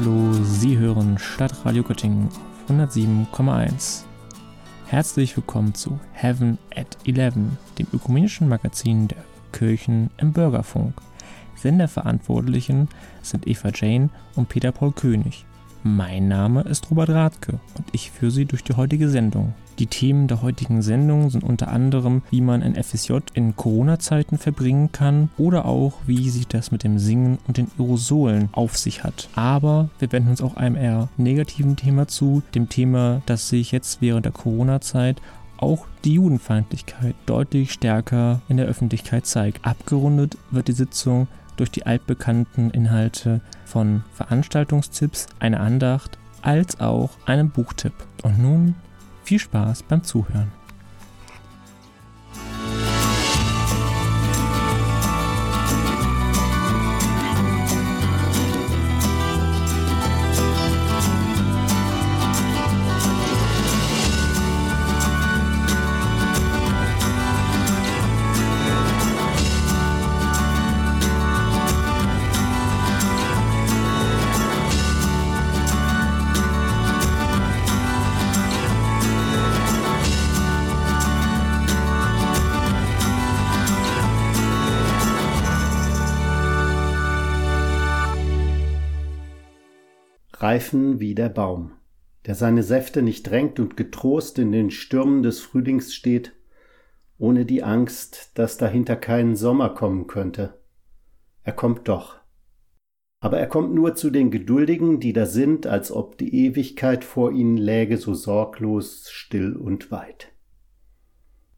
hallo, Sie hören Stadtradio Göttingen auf 107,1. Herzlich willkommen zu Heaven at 11, dem ökumenischen Magazin der Kirchen im Bürgerfunk. Senderverantwortlichen sind Eva Jane und Peter Paul König. Mein Name ist Robert Rathke und ich führe Sie durch die heutige Sendung. Die Themen der heutigen Sendung sind unter anderem, wie man ein FSJ in Corona-Zeiten verbringen kann oder auch, wie sich das mit dem Singen und den Aerosolen auf sich hat. Aber wir wenden uns auch einem eher negativen Thema zu, dem Thema, das sich jetzt während der Corona-Zeit auch die Judenfeindlichkeit deutlich stärker in der Öffentlichkeit zeigt. Abgerundet wird die Sitzung durch die altbekannten Inhalte von Veranstaltungstipps, einer Andacht als auch einem Buchtipp. Und nun viel Spaß beim Zuhören. Reifen wie der Baum, der seine Säfte nicht drängt und getrost in den Stürmen des Frühlings steht, ohne die Angst, dass dahinter kein Sommer kommen könnte. Er kommt doch. Aber er kommt nur zu den Geduldigen, die da sind, als ob die Ewigkeit vor ihnen läge, so sorglos, still und weit.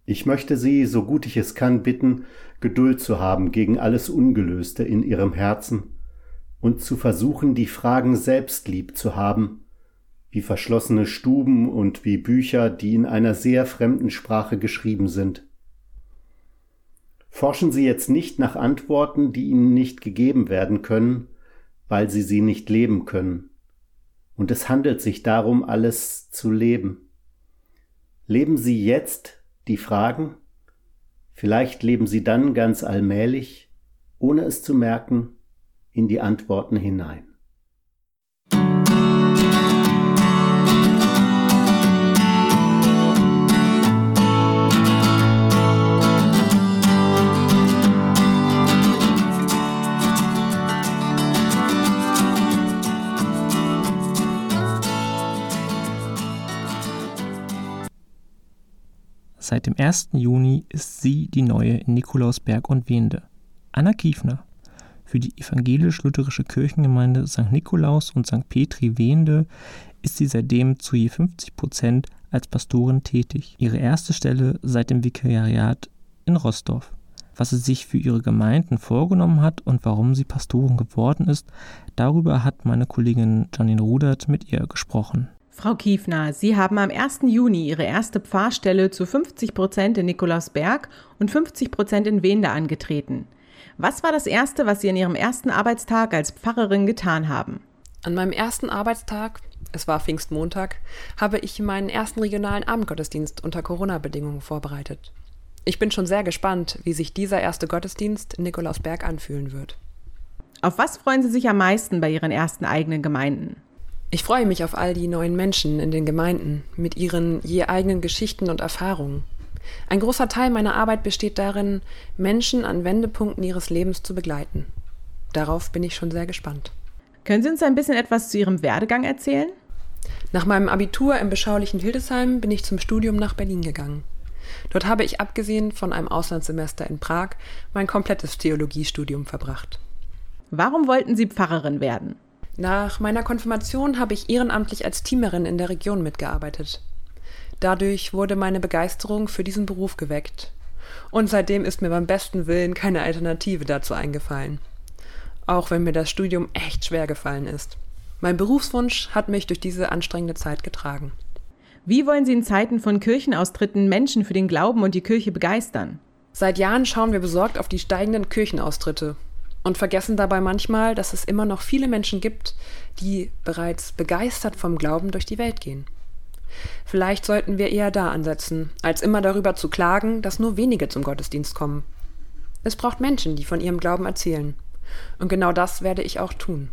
Ich möchte Sie, so gut ich es kann, bitten, Geduld zu haben gegen alles Ungelöste in Ihrem Herzen, und zu versuchen, die Fragen selbst lieb zu haben, wie verschlossene Stuben und wie Bücher, die in einer sehr fremden Sprache geschrieben sind. Forschen Sie jetzt nicht nach Antworten, die Ihnen nicht gegeben werden können, weil Sie sie nicht leben können. Und es handelt sich darum, alles zu leben. Leben Sie jetzt die Fragen? Vielleicht leben Sie dann ganz allmählich, ohne es zu merken, in die Antworten hinein. Seit dem 1. Juni ist sie die neue in Nikolausberg und Wende. Anna Kiefner für die evangelisch-lutherische Kirchengemeinde St. Nikolaus und St. Petri Wehende ist sie seitdem zu je 50 Prozent als Pastorin tätig. Ihre erste Stelle seit dem Vikariat in Rostorf. Was sie sich für ihre Gemeinden vorgenommen hat und warum sie Pastorin geworden ist, darüber hat meine Kollegin Janine Rudert mit ihr gesprochen. Frau Kiefner, Sie haben am 1. Juni Ihre erste Pfarrstelle zu 50 Prozent in Nikolausberg und 50 Prozent in Wende angetreten. Was war das Erste, was Sie an Ihrem ersten Arbeitstag als Pfarrerin getan haben? An meinem ersten Arbeitstag, es war Pfingstmontag, habe ich meinen ersten regionalen Abendgottesdienst unter Corona-Bedingungen vorbereitet. Ich bin schon sehr gespannt, wie sich dieser erste Gottesdienst in Nikolausberg anfühlen wird. Auf was freuen Sie sich am meisten bei Ihren ersten eigenen Gemeinden? Ich freue mich auf all die neuen Menschen in den Gemeinden mit ihren je eigenen Geschichten und Erfahrungen. Ein großer Teil meiner Arbeit besteht darin, Menschen an Wendepunkten ihres Lebens zu begleiten. Darauf bin ich schon sehr gespannt. Können Sie uns ein bisschen etwas zu Ihrem Werdegang erzählen? Nach meinem Abitur im beschaulichen Hildesheim bin ich zum Studium nach Berlin gegangen. Dort habe ich abgesehen von einem Auslandssemester in Prag mein komplettes Theologiestudium verbracht. Warum wollten Sie Pfarrerin werden? Nach meiner Konfirmation habe ich ehrenamtlich als Teamerin in der Region mitgearbeitet. Dadurch wurde meine Begeisterung für diesen Beruf geweckt. Und seitdem ist mir beim besten Willen keine Alternative dazu eingefallen. Auch wenn mir das Studium echt schwer gefallen ist. Mein Berufswunsch hat mich durch diese anstrengende Zeit getragen. Wie wollen Sie in Zeiten von Kirchenaustritten Menschen für den Glauben und die Kirche begeistern? Seit Jahren schauen wir besorgt auf die steigenden Kirchenaustritte und vergessen dabei manchmal, dass es immer noch viele Menschen gibt, die bereits begeistert vom Glauben durch die Welt gehen. Vielleicht sollten wir eher da ansetzen, als immer darüber zu klagen, dass nur wenige zum Gottesdienst kommen. Es braucht Menschen, die von ihrem Glauben erzählen. Und genau das werde ich auch tun.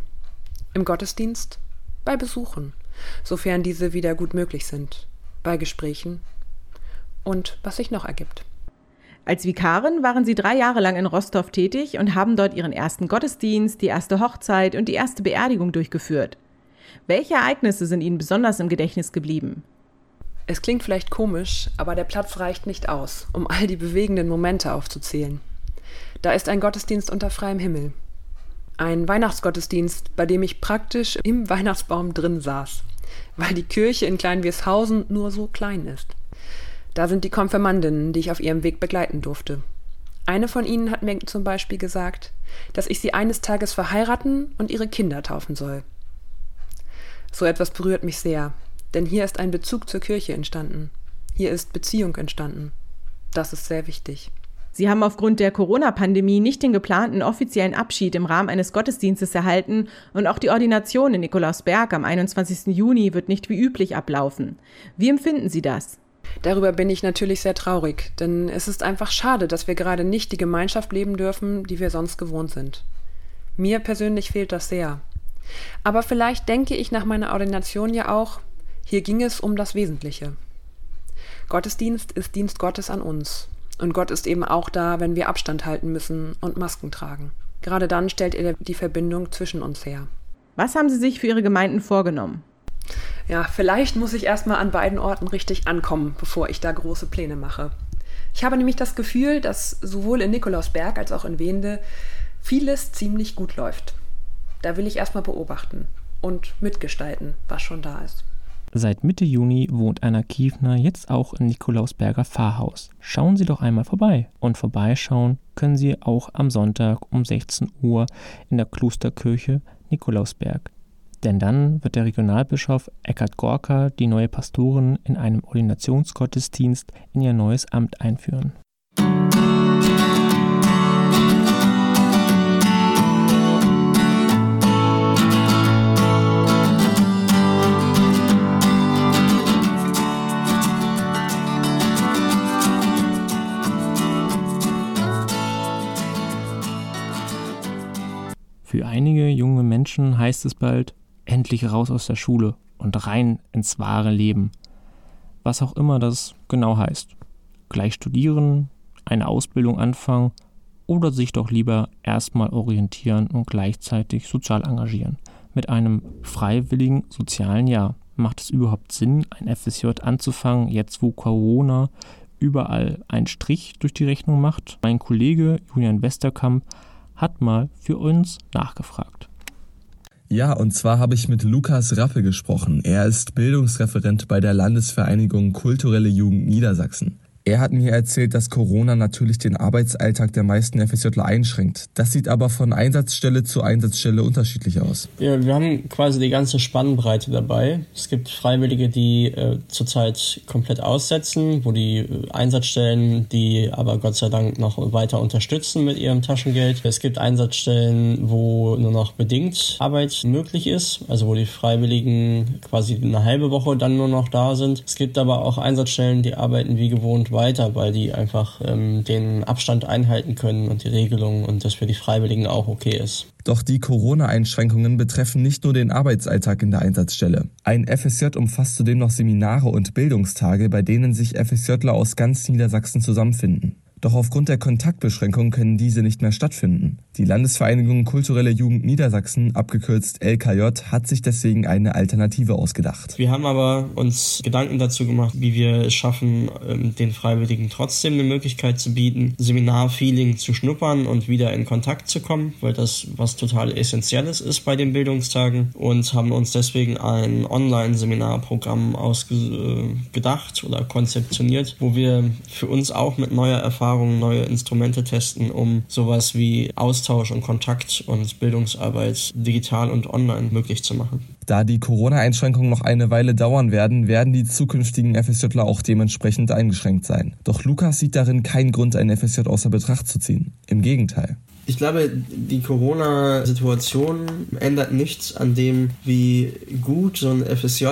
Im Gottesdienst? Bei Besuchen, sofern diese wieder gut möglich sind. Bei Gesprächen. Und was sich noch ergibt. Als Vikarin waren sie drei Jahre lang in Rostov tätig und haben dort ihren ersten Gottesdienst, die erste Hochzeit und die erste Beerdigung durchgeführt. Welche Ereignisse sind Ihnen besonders im Gedächtnis geblieben? Es klingt vielleicht komisch, aber der Platz reicht nicht aus, um all die bewegenden Momente aufzuzählen. Da ist ein Gottesdienst unter freiem Himmel. Ein Weihnachtsgottesdienst, bei dem ich praktisch im Weihnachtsbaum drin saß, weil die Kirche in Kleinwirshausen nur so klein ist. Da sind die Konfirmandinnen, die ich auf ihrem Weg begleiten durfte. Eine von ihnen hat mir zum Beispiel gesagt, dass ich sie eines Tages verheiraten und ihre Kinder taufen soll. So etwas berührt mich sehr, denn hier ist ein Bezug zur Kirche entstanden. Hier ist Beziehung entstanden. Das ist sehr wichtig. Sie haben aufgrund der Corona-Pandemie nicht den geplanten offiziellen Abschied im Rahmen eines Gottesdienstes erhalten und auch die Ordination in Nikolausberg am 21. Juni wird nicht wie üblich ablaufen. Wie empfinden Sie das? Darüber bin ich natürlich sehr traurig, denn es ist einfach schade, dass wir gerade nicht die Gemeinschaft leben dürfen, die wir sonst gewohnt sind. Mir persönlich fehlt das sehr. Aber vielleicht denke ich nach meiner Ordination ja auch, hier ging es um das Wesentliche. Gottesdienst ist Dienst Gottes an uns. Und Gott ist eben auch da, wenn wir Abstand halten müssen und Masken tragen. Gerade dann stellt er die Verbindung zwischen uns her. Was haben Sie sich für Ihre Gemeinden vorgenommen? Ja, vielleicht muss ich erstmal an beiden Orten richtig ankommen, bevor ich da große Pläne mache. Ich habe nämlich das Gefühl, dass sowohl in Nikolausberg als auch in Wende vieles ziemlich gut läuft. Da will ich erstmal beobachten und mitgestalten, was schon da ist. Seit Mitte Juni wohnt Anna Kiefner jetzt auch im Nikolausberger Pfarrhaus. Schauen Sie doch einmal vorbei. Und vorbeischauen können Sie auch am Sonntag um 16 Uhr in der Klosterkirche Nikolausberg. Denn dann wird der Regionalbischof Eckhard Gorka die neue Pastorin in einem Ordinationsgottesdienst in ihr neues Amt einführen. Für einige junge Menschen heißt es bald, endlich raus aus der Schule und rein ins wahre Leben. Was auch immer das genau heißt. Gleich studieren, eine Ausbildung anfangen oder sich doch lieber erstmal orientieren und gleichzeitig sozial engagieren. Mit einem freiwilligen sozialen Jahr. Macht es überhaupt Sinn, ein FSJ anzufangen, jetzt wo Corona überall einen Strich durch die Rechnung macht? Mein Kollege Julian Westerkamp hat mal für uns nachgefragt. Ja, und zwar habe ich mit Lukas Rappe gesprochen. Er ist Bildungsreferent bei der Landesvereinigung Kulturelle Jugend Niedersachsen. Er hat mir erzählt, dass Corona natürlich den Arbeitsalltag der meisten FSJler einschränkt. Das sieht aber von Einsatzstelle zu Einsatzstelle unterschiedlich aus. Ja, wir haben quasi die ganze Spannbreite dabei. Es gibt Freiwillige, die äh, zurzeit komplett aussetzen, wo die äh, Einsatzstellen, die aber Gott sei Dank noch weiter unterstützen mit ihrem Taschengeld. Es gibt Einsatzstellen, wo nur noch bedingt Arbeit möglich ist, also wo die Freiwilligen quasi eine halbe Woche dann nur noch da sind. Es gibt aber auch Einsatzstellen, die arbeiten wie gewohnt weiter, weil die einfach ähm, den Abstand einhalten können und die Regelungen und das für die Freiwilligen auch okay ist. Doch die Corona-Einschränkungen betreffen nicht nur den Arbeitsalltag in der Einsatzstelle. Ein FSJ umfasst zudem noch Seminare und Bildungstage, bei denen sich FSJler aus ganz Niedersachsen zusammenfinden. Doch aufgrund der Kontaktbeschränkung können diese nicht mehr stattfinden. Die Landesvereinigung Kulturelle Jugend Niedersachsen, abgekürzt LKJ, hat sich deswegen eine Alternative ausgedacht. Wir haben aber uns Gedanken dazu gemacht, wie wir es schaffen, ähm, den Freiwilligen trotzdem eine Möglichkeit zu bieten, Seminarfeeling zu schnuppern und wieder in Kontakt zu kommen, weil das was total Essentielles ist bei den Bildungstagen und haben uns deswegen ein Online-Seminarprogramm ausgedacht oder konzeptioniert, wo wir für uns auch mit neuer Erfahrung Erfahrungen, neue Instrumente testen, um sowas wie Austausch und Kontakt und Bildungsarbeit digital und online möglich zu machen. Da die Corona-Einschränkungen noch eine Weile dauern werden, werden die zukünftigen FSJler auch dementsprechend eingeschränkt sein. Doch Lukas sieht darin keinen Grund, ein FSJ außer Betracht zu ziehen. Im Gegenteil. Ich glaube, die Corona-Situation ändert nichts an dem, wie gut so ein FSJ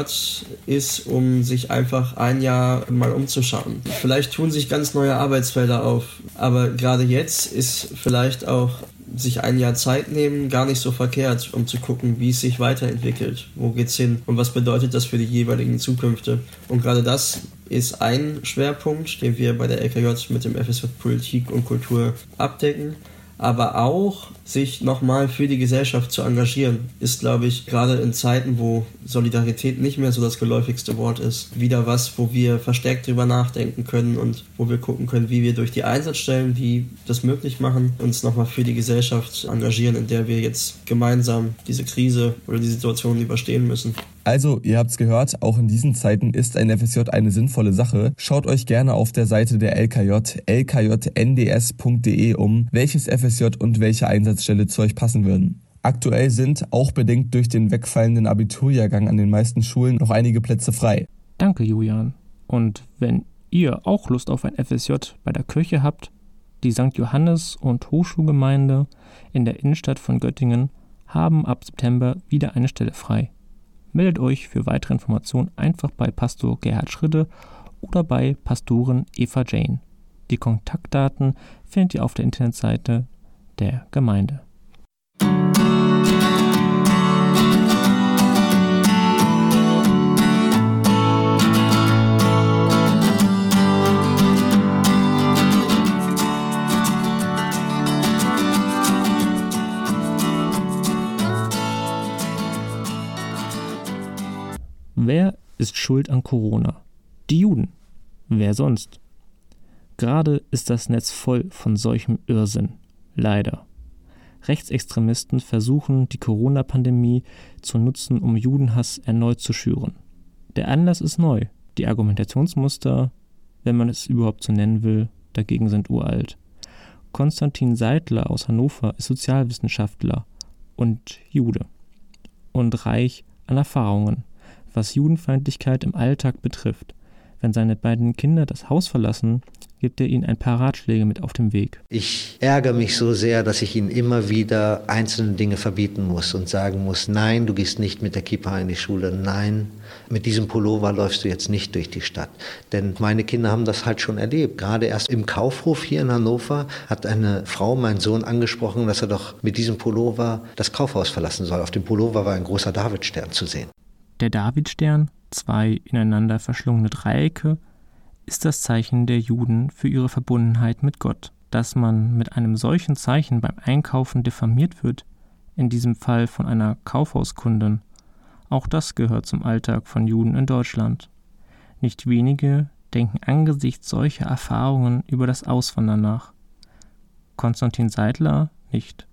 ist, um sich einfach ein Jahr mal umzuschauen. Vielleicht tun sich ganz neue Arbeitsfelder auf, aber gerade jetzt ist vielleicht auch sich ein Jahr Zeit nehmen, gar nicht so verkehrt, um zu gucken, wie es sich weiterentwickelt, wo geht's hin und was bedeutet das für die jeweiligen Zukünfte. Und gerade das ist ein Schwerpunkt, den wir bei der LKJ mit dem FSJ Politik und Kultur abdecken aber auch sich nochmal für die Gesellschaft zu engagieren, ist, glaube ich, gerade in Zeiten, wo Solidarität nicht mehr so das geläufigste Wort ist, wieder was, wo wir verstärkt drüber nachdenken können und wo wir gucken können, wie wir durch die Einsatzstellen, die das möglich machen, uns nochmal für die Gesellschaft engagieren, in der wir jetzt gemeinsam diese Krise oder die Situation überstehen müssen. Also, ihr habt's gehört, auch in diesen Zeiten ist ein FSJ eine sinnvolle Sache. Schaut euch gerne auf der Seite der LKJ, lkjnds.de um, welches FSJ und welche Einsatzstelle zu euch passen würden. Aktuell sind, auch bedingt durch den wegfallenden Abiturjahrgang an den meisten Schulen, noch einige Plätze frei. Danke, Julian. Und wenn ihr auch Lust auf ein FSJ bei der Kirche habt, die St. Johannes und Hochschulgemeinde in der Innenstadt von Göttingen haben ab September wieder eine Stelle frei. Meldet euch für weitere Informationen einfach bei Pastor Gerhard Schritte oder bei Pastorin Eva Jane. Die Kontaktdaten findet ihr auf der Internetseite der Gemeinde. Ist schuld an Corona? Die Juden. Wer sonst? Gerade ist das Netz voll von solchem Irrsinn. Leider. Rechtsextremisten versuchen, die Corona-Pandemie zu nutzen, um Judenhass erneut zu schüren. Der Anlass ist neu. Die Argumentationsmuster, wenn man es überhaupt so nennen will, dagegen sind uralt. Konstantin Seidler aus Hannover ist Sozialwissenschaftler und Jude und reich an Erfahrungen was Judenfeindlichkeit im Alltag betrifft. Wenn seine beiden Kinder das Haus verlassen, gibt er ihnen ein paar Ratschläge mit auf dem Weg. Ich ärgere mich so sehr, dass ich ihnen immer wieder einzelne Dinge verbieten muss und sagen muss, nein, du gehst nicht mit der Kippa in die Schule, nein, mit diesem Pullover läufst du jetzt nicht durch die Stadt. Denn meine Kinder haben das halt schon erlebt. Gerade erst im Kaufhof hier in Hannover hat eine Frau meinen Sohn angesprochen, dass er doch mit diesem Pullover das Kaufhaus verlassen soll. Auf dem Pullover war ein großer Davidstern zu sehen. Der Davidstern, zwei ineinander verschlungene Dreiecke, ist das Zeichen der Juden für ihre Verbundenheit mit Gott. Dass man mit einem solchen Zeichen beim Einkaufen diffamiert wird, in diesem Fall von einer Kaufhauskundin, auch das gehört zum Alltag von Juden in Deutschland. Nicht wenige denken angesichts solcher Erfahrungen über das Auswandern nach. Konstantin Seidler nicht.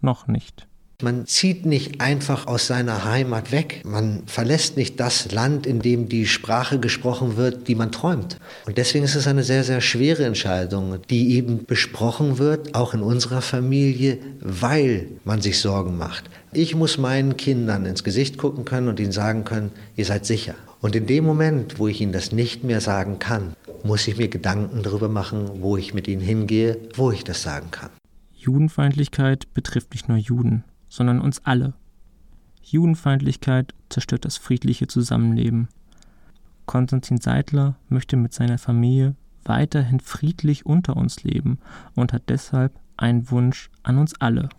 Noch nicht. Man zieht nicht einfach aus seiner Heimat weg. Man verlässt nicht das Land, in dem die Sprache gesprochen wird, die man träumt. Und deswegen ist es eine sehr, sehr schwere Entscheidung, die eben besprochen wird, auch in unserer Familie, weil man sich Sorgen macht. Ich muss meinen Kindern ins Gesicht gucken können und ihnen sagen können, ihr seid sicher. Und in dem Moment, wo ich ihnen das nicht mehr sagen kann, muss ich mir Gedanken darüber machen, wo ich mit ihnen hingehe, wo ich das sagen kann. Judenfeindlichkeit betrifft nicht nur Juden sondern uns alle. Judenfeindlichkeit zerstört das friedliche Zusammenleben. Konstantin Seidler möchte mit seiner Familie weiterhin friedlich unter uns leben und hat deshalb einen Wunsch an uns alle.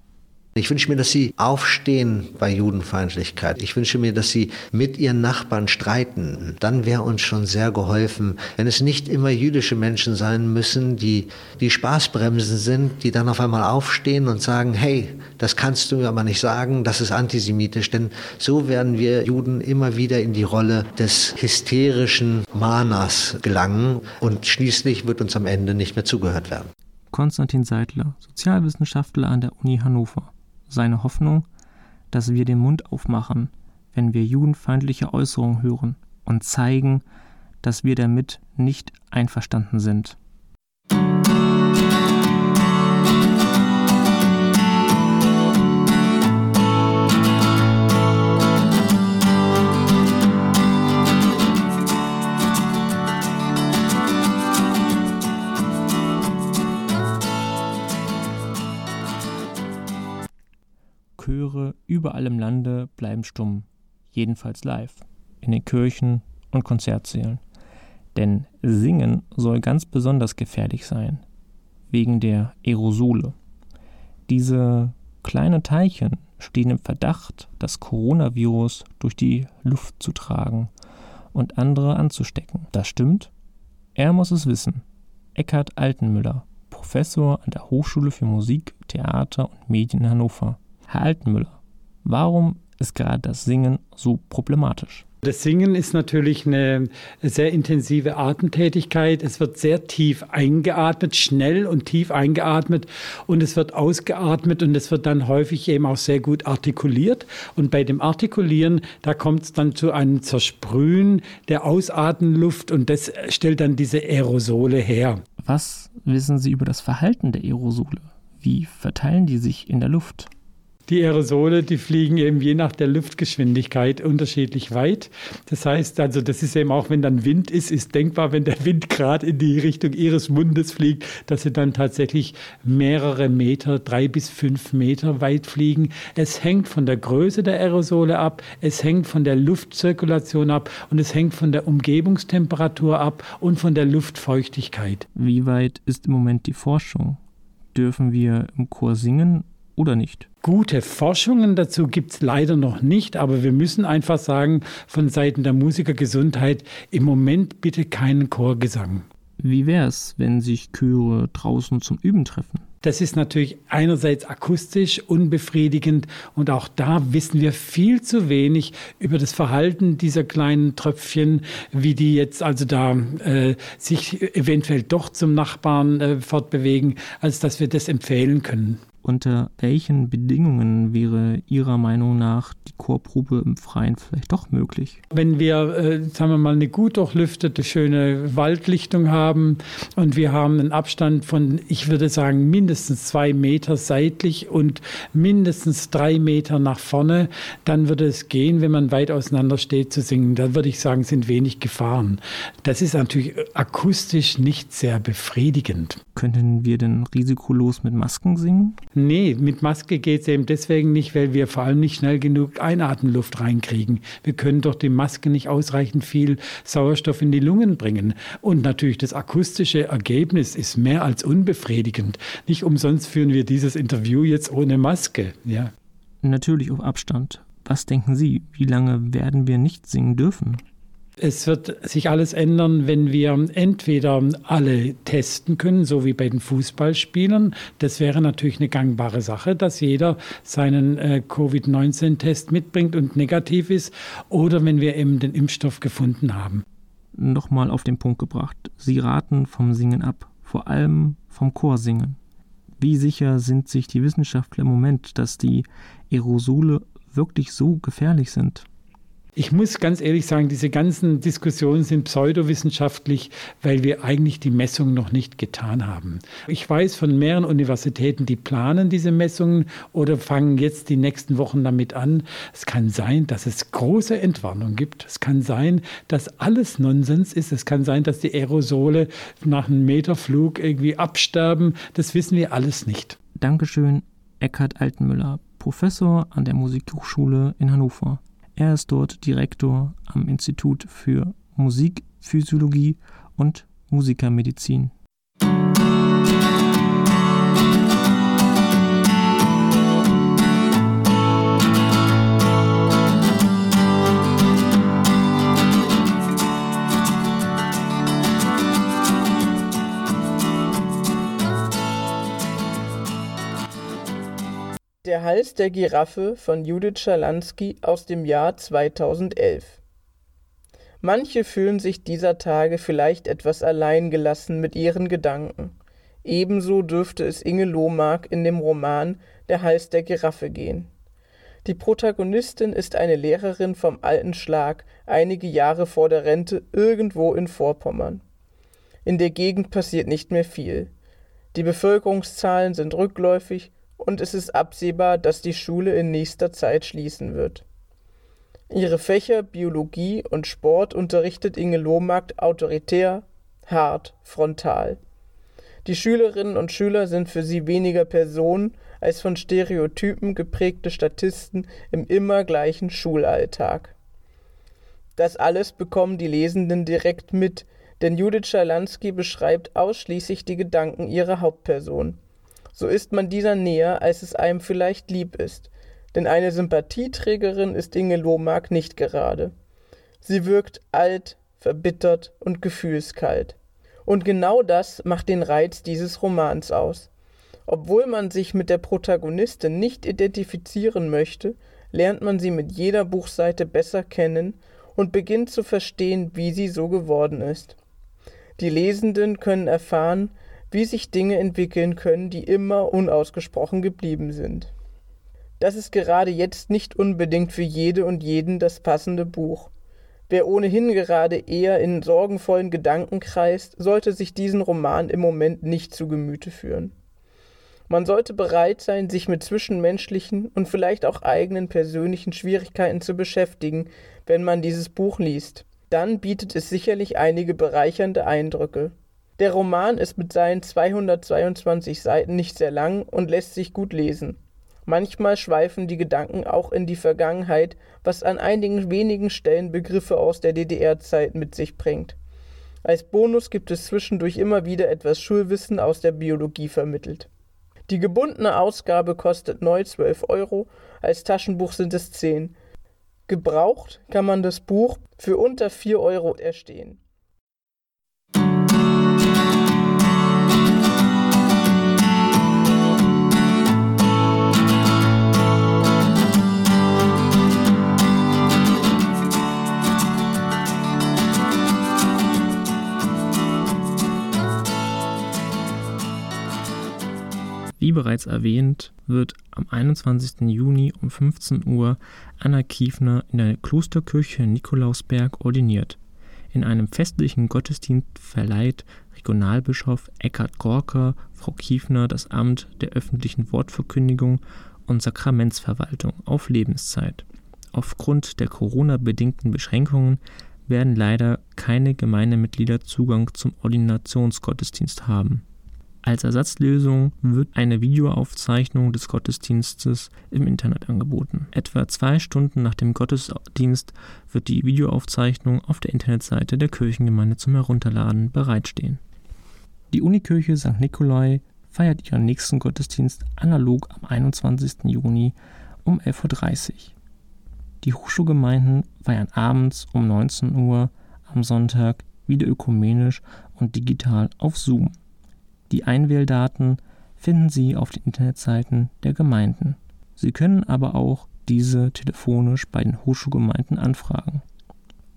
Ich wünsche mir, dass sie aufstehen bei Judenfeindlichkeit. Ich wünsche mir, dass sie mit ihren Nachbarn streiten. Dann wäre uns schon sehr geholfen, wenn es nicht immer jüdische Menschen sein müssen, die die Spaßbremsen sind, die dann auf einmal aufstehen und sagen, hey, das kannst du mir aber nicht sagen, das ist antisemitisch. Denn so werden wir Juden immer wieder in die Rolle des hysterischen Mahners gelangen und schließlich wird uns am Ende nicht mehr zugehört werden. Konstantin Seidler, Sozialwissenschaftler an der Uni Hannover seine Hoffnung, dass wir den Mund aufmachen, wenn wir judenfeindliche Äußerungen hören und zeigen, dass wir damit nicht einverstanden sind. Überall im Lande bleiben stumm, jedenfalls live, in den Kirchen und Konzertsälen. Denn Singen soll ganz besonders gefährlich sein, wegen der Aerosole. Diese kleinen Teilchen stehen im Verdacht, das Coronavirus durch die Luft zu tragen und andere anzustecken. Das stimmt? Er muss es wissen. Eckhard Altenmüller, Professor an der Hochschule für Musik, Theater und Medien in Hannover. Herr Altenmüller, warum ist gerade das Singen so problematisch? Das Singen ist natürlich eine sehr intensive Atemtätigkeit. Es wird sehr tief eingeatmet, schnell und tief eingeatmet und es wird ausgeatmet und es wird dann häufig eben auch sehr gut artikuliert. Und bei dem Artikulieren, da kommt es dann zu einem Zersprühen der Ausatemluft und das stellt dann diese Aerosole her. Was wissen Sie über das Verhalten der Aerosole? Wie verteilen die sich in der Luft? Die Aerosole, die fliegen eben je nach der Luftgeschwindigkeit unterschiedlich weit. Das heißt also, das ist eben auch, wenn dann Wind ist, ist denkbar, wenn der Wind gerade in die Richtung Ihres Mundes fliegt, dass sie dann tatsächlich mehrere Meter, drei bis fünf Meter weit fliegen. Es hängt von der Größe der Aerosole ab, es hängt von der Luftzirkulation ab und es hängt von der Umgebungstemperatur ab und von der Luftfeuchtigkeit. Wie weit ist im Moment die Forschung? Dürfen wir im Chor singen oder nicht? Gute Forschungen dazu gibt es leider noch nicht, aber wir müssen einfach sagen, von Seiten der Musikergesundheit im Moment bitte keinen Chorgesang. Wie wäre es, wenn sich Chöre draußen zum Üben treffen? Das ist natürlich einerseits akustisch unbefriedigend und auch da wissen wir viel zu wenig über das Verhalten dieser kleinen Tröpfchen, wie die jetzt also da äh, sich eventuell doch zum Nachbarn äh, fortbewegen, als dass wir das empfehlen können. Unter welchen Bedingungen wäre Ihrer Meinung nach die Chorprobe im Freien vielleicht doch möglich? Wenn wir, äh, sagen wir mal, eine gut durchlüftete, schöne Waldlichtung haben und wir haben einen Abstand von, ich würde sagen, mindestens zwei Meter seitlich und mindestens drei Meter nach vorne, dann würde es gehen, wenn man weit auseinander steht, zu singen. Da würde ich sagen, sind wenig Gefahren. Das ist natürlich akustisch nicht sehr befriedigend. Könnten wir denn risikolos mit Masken singen? Nee, mit Maske geht es eben deswegen nicht, weil wir vor allem nicht schnell genug Einatemluft reinkriegen. Wir können durch die Maske nicht ausreichend viel Sauerstoff in die Lungen bringen. Und natürlich das akustische Ergebnis ist mehr als unbefriedigend. Nicht umsonst führen wir dieses Interview jetzt ohne Maske. Ja. Natürlich auf Abstand. Was denken Sie, wie lange werden wir nicht singen dürfen? Es wird sich alles ändern, wenn wir entweder alle testen können, so wie bei den Fußballspielern. Das wäre natürlich eine gangbare Sache, dass jeder seinen äh, Covid-19-Test mitbringt und negativ ist, oder wenn wir eben den Impfstoff gefunden haben. Nochmal auf den Punkt gebracht. Sie raten vom Singen ab, vor allem vom Chorsingen. Wie sicher sind sich die Wissenschaftler im Moment, dass die Aerosole wirklich so gefährlich sind? Ich muss ganz ehrlich sagen, diese ganzen Diskussionen sind pseudowissenschaftlich, weil wir eigentlich die Messungen noch nicht getan haben. Ich weiß von mehreren Universitäten, die planen diese Messungen oder fangen jetzt die nächsten Wochen damit an. Es kann sein, dass es große Entwarnung gibt. Es kann sein, dass alles Nonsens ist. Es kann sein, dass die Aerosole nach einem Meterflug irgendwie absterben. Das wissen wir alles nicht. Dankeschön, Eckhard Altenmüller, Professor an der Musikhochschule in Hannover. Er ist dort Direktor am Institut für Musikphysiologie und Musikermedizin. Der Hals der Giraffe von Judith Schalansky aus dem Jahr 2011. Manche fühlen sich dieser Tage vielleicht etwas alleingelassen mit ihren Gedanken. Ebenso dürfte es Inge Lohmark in dem Roman Der Hals der Giraffe gehen. Die Protagonistin ist eine Lehrerin vom alten Schlag, einige Jahre vor der Rente irgendwo in Vorpommern. In der Gegend passiert nicht mehr viel. Die Bevölkerungszahlen sind rückläufig und es ist absehbar, dass die Schule in nächster Zeit schließen wird. Ihre Fächer Biologie und Sport unterrichtet Inge Lohmarkt autoritär, hart, frontal. Die Schülerinnen und Schüler sind für sie weniger Personen als von Stereotypen geprägte Statisten im immer gleichen Schulalltag. Das alles bekommen die Lesenden direkt mit, denn Judith Schalansky beschreibt ausschließlich die Gedanken ihrer Hauptperson. So ist man dieser näher, als es einem vielleicht lieb ist. Denn eine Sympathieträgerin ist Inge Lohmark nicht gerade. Sie wirkt alt, verbittert und gefühlskalt. Und genau das macht den Reiz dieses Romans aus. Obwohl man sich mit der Protagonistin nicht identifizieren möchte, lernt man sie mit jeder Buchseite besser kennen und beginnt zu verstehen, wie sie so geworden ist. Die Lesenden können erfahren, wie sich Dinge entwickeln können, die immer unausgesprochen geblieben sind. Das ist gerade jetzt nicht unbedingt für jede und jeden das passende Buch. Wer ohnehin gerade eher in sorgenvollen Gedanken kreist, sollte sich diesen Roman im Moment nicht zu Gemüte führen. Man sollte bereit sein, sich mit zwischenmenschlichen und vielleicht auch eigenen persönlichen Schwierigkeiten zu beschäftigen, wenn man dieses Buch liest. Dann bietet es sicherlich einige bereichernde Eindrücke. Der Roman ist mit seinen 222 Seiten nicht sehr lang und lässt sich gut lesen. Manchmal schweifen die Gedanken auch in die Vergangenheit, was an einigen wenigen Stellen Begriffe aus der DDR-Zeit mit sich bringt. Als Bonus gibt es zwischendurch immer wieder etwas Schulwissen aus der Biologie vermittelt. Die gebundene Ausgabe kostet neu 12 Euro, als Taschenbuch sind es 10. Gebraucht kann man das Buch für unter 4 Euro erstehen. Wie bereits erwähnt, wird am 21. Juni um 15 Uhr Anna Kiefner in der Klosterkirche Nikolausberg ordiniert. In einem festlichen Gottesdienst verleiht Regionalbischof Eckhard Gorker Frau Kiefner das Amt der öffentlichen Wortverkündigung und Sakramentsverwaltung auf Lebenszeit. Aufgrund der Corona-bedingten Beschränkungen werden leider keine Gemeindemitglieder Zugang zum Ordinationsgottesdienst haben als Ersatzlösung wird eine Videoaufzeichnung des Gottesdienstes im Internet angeboten. Etwa zwei Stunden nach dem Gottesdienst wird die Videoaufzeichnung auf der Internetseite der Kirchengemeinde zum Herunterladen bereitstehen. Die Unikirche St. Nikolai feiert ihren nächsten Gottesdienst analog am 21. Juni um 11.30 Uhr. Die Hochschulgemeinden feiern abends um 19 Uhr am Sonntag wieder ökumenisch und digital auf Zoom. Die Einwähldaten finden Sie auf den Internetseiten der Gemeinden. Sie können aber auch diese telefonisch bei den Hochschulgemeinden anfragen.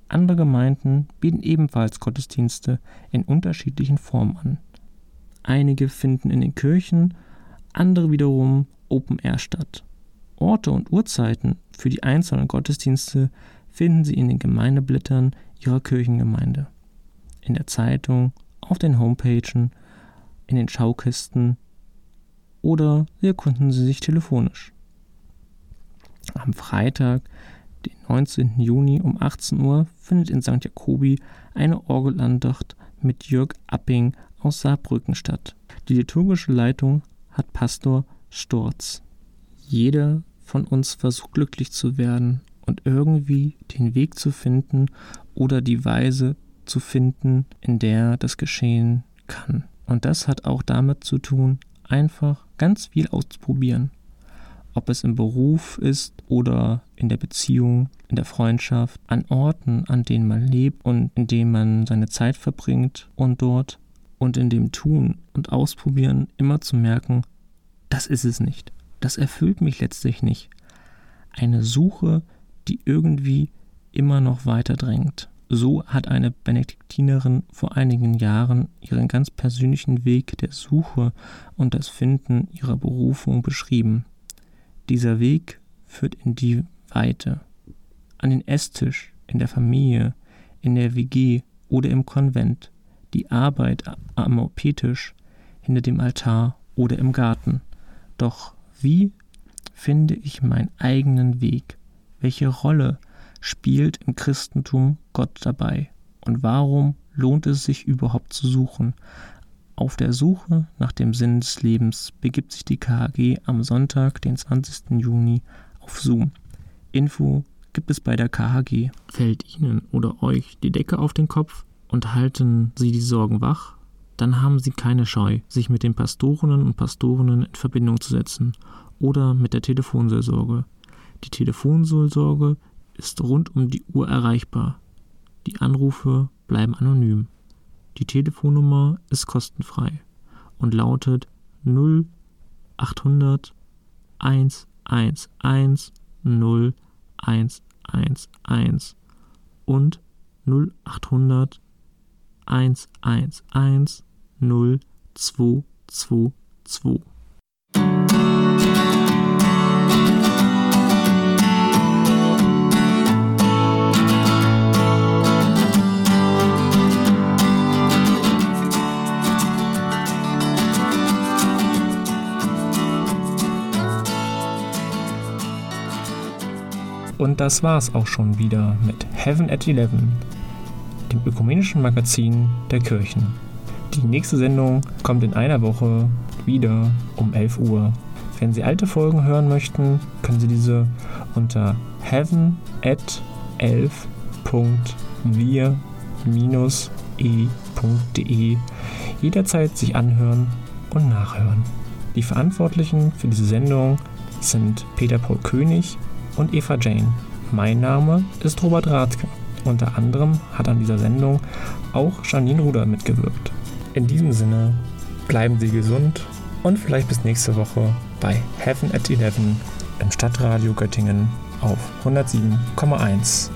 Andere Gemeinden bieten ebenfalls Gottesdienste in unterschiedlichen Formen an. Einige finden in den Kirchen, andere wiederum Open Air statt. Orte und Uhrzeiten für die einzelnen Gottesdienste finden Sie in den Gemeindeblättern Ihrer Kirchengemeinde, in der Zeitung, auf den Homepagen in den Schaukisten oder Sie erkunden sie sich telefonisch. Am Freitag, den 19. Juni um 18 Uhr, findet in St. Jakobi eine Orgelandacht mit Jörg Apping aus Saarbrücken statt. Die liturgische Leitung hat Pastor Storz. Jeder von uns versucht glücklich zu werden und irgendwie den Weg zu finden oder die Weise zu finden, in der das geschehen kann. Und das hat auch damit zu tun, einfach ganz viel auszuprobieren. Ob es im Beruf ist oder in der Beziehung, in der Freundschaft, an Orten, an denen man lebt und in denen man seine Zeit verbringt und dort und in dem Tun und Ausprobieren immer zu merken, das ist es nicht. Das erfüllt mich letztlich nicht. Eine Suche, die irgendwie immer noch weiter drängt. So hat eine Benediktinerin vor einigen Jahren ihren ganz persönlichen Weg der Suche und das Finden ihrer Berufung beschrieben. Dieser Weg führt in die Weite. An den Esstisch, in der Familie, in der WG oder im Konvent, die Arbeit am OP-Tisch, hinter dem Altar oder im Garten. Doch wie finde ich meinen eigenen Weg? Welche Rolle spielt im Christentum Gott dabei? Und warum lohnt es sich überhaupt zu suchen? Auf der Suche nach dem Sinn des Lebens begibt sich die KHG am Sonntag, den 20. Juni, auf Zoom. Info gibt es bei der KHG. Fällt Ihnen oder euch die Decke auf den Kopf und halten Sie die Sorgen wach? dann haben Sie keine Scheu, sich mit den Pastorinnen und Pastorinnen in Verbindung zu setzen oder mit der Telefonseelsorge. Die Telefonseelsorge ist rund um die Uhr erreichbar. Die Anrufe bleiben anonym. Die Telefonnummer ist kostenfrei und lautet 0800 111 0111 und 0800 111 0222. Und das war's auch schon wieder mit Heaven at Eleven, dem ökumenischen Magazin der Kirchen. Die nächste Sendung kommt in einer Woche wieder um 11 Uhr. Wenn Sie alte Folgen hören möchten, können Sie diese unter heaven at 11.wir-e.de jederzeit sich anhören und nachhören. Die Verantwortlichen für diese Sendung sind Peter Paul König und Eva Jane. Mein Name ist Robert Rathke. Unter anderem hat an dieser Sendung auch Janine Ruder mitgewirkt. In diesem Sinne, bleiben Sie gesund und vielleicht bis nächste Woche bei Heaven at 11 im Stadtradio Göttingen auf 107,1.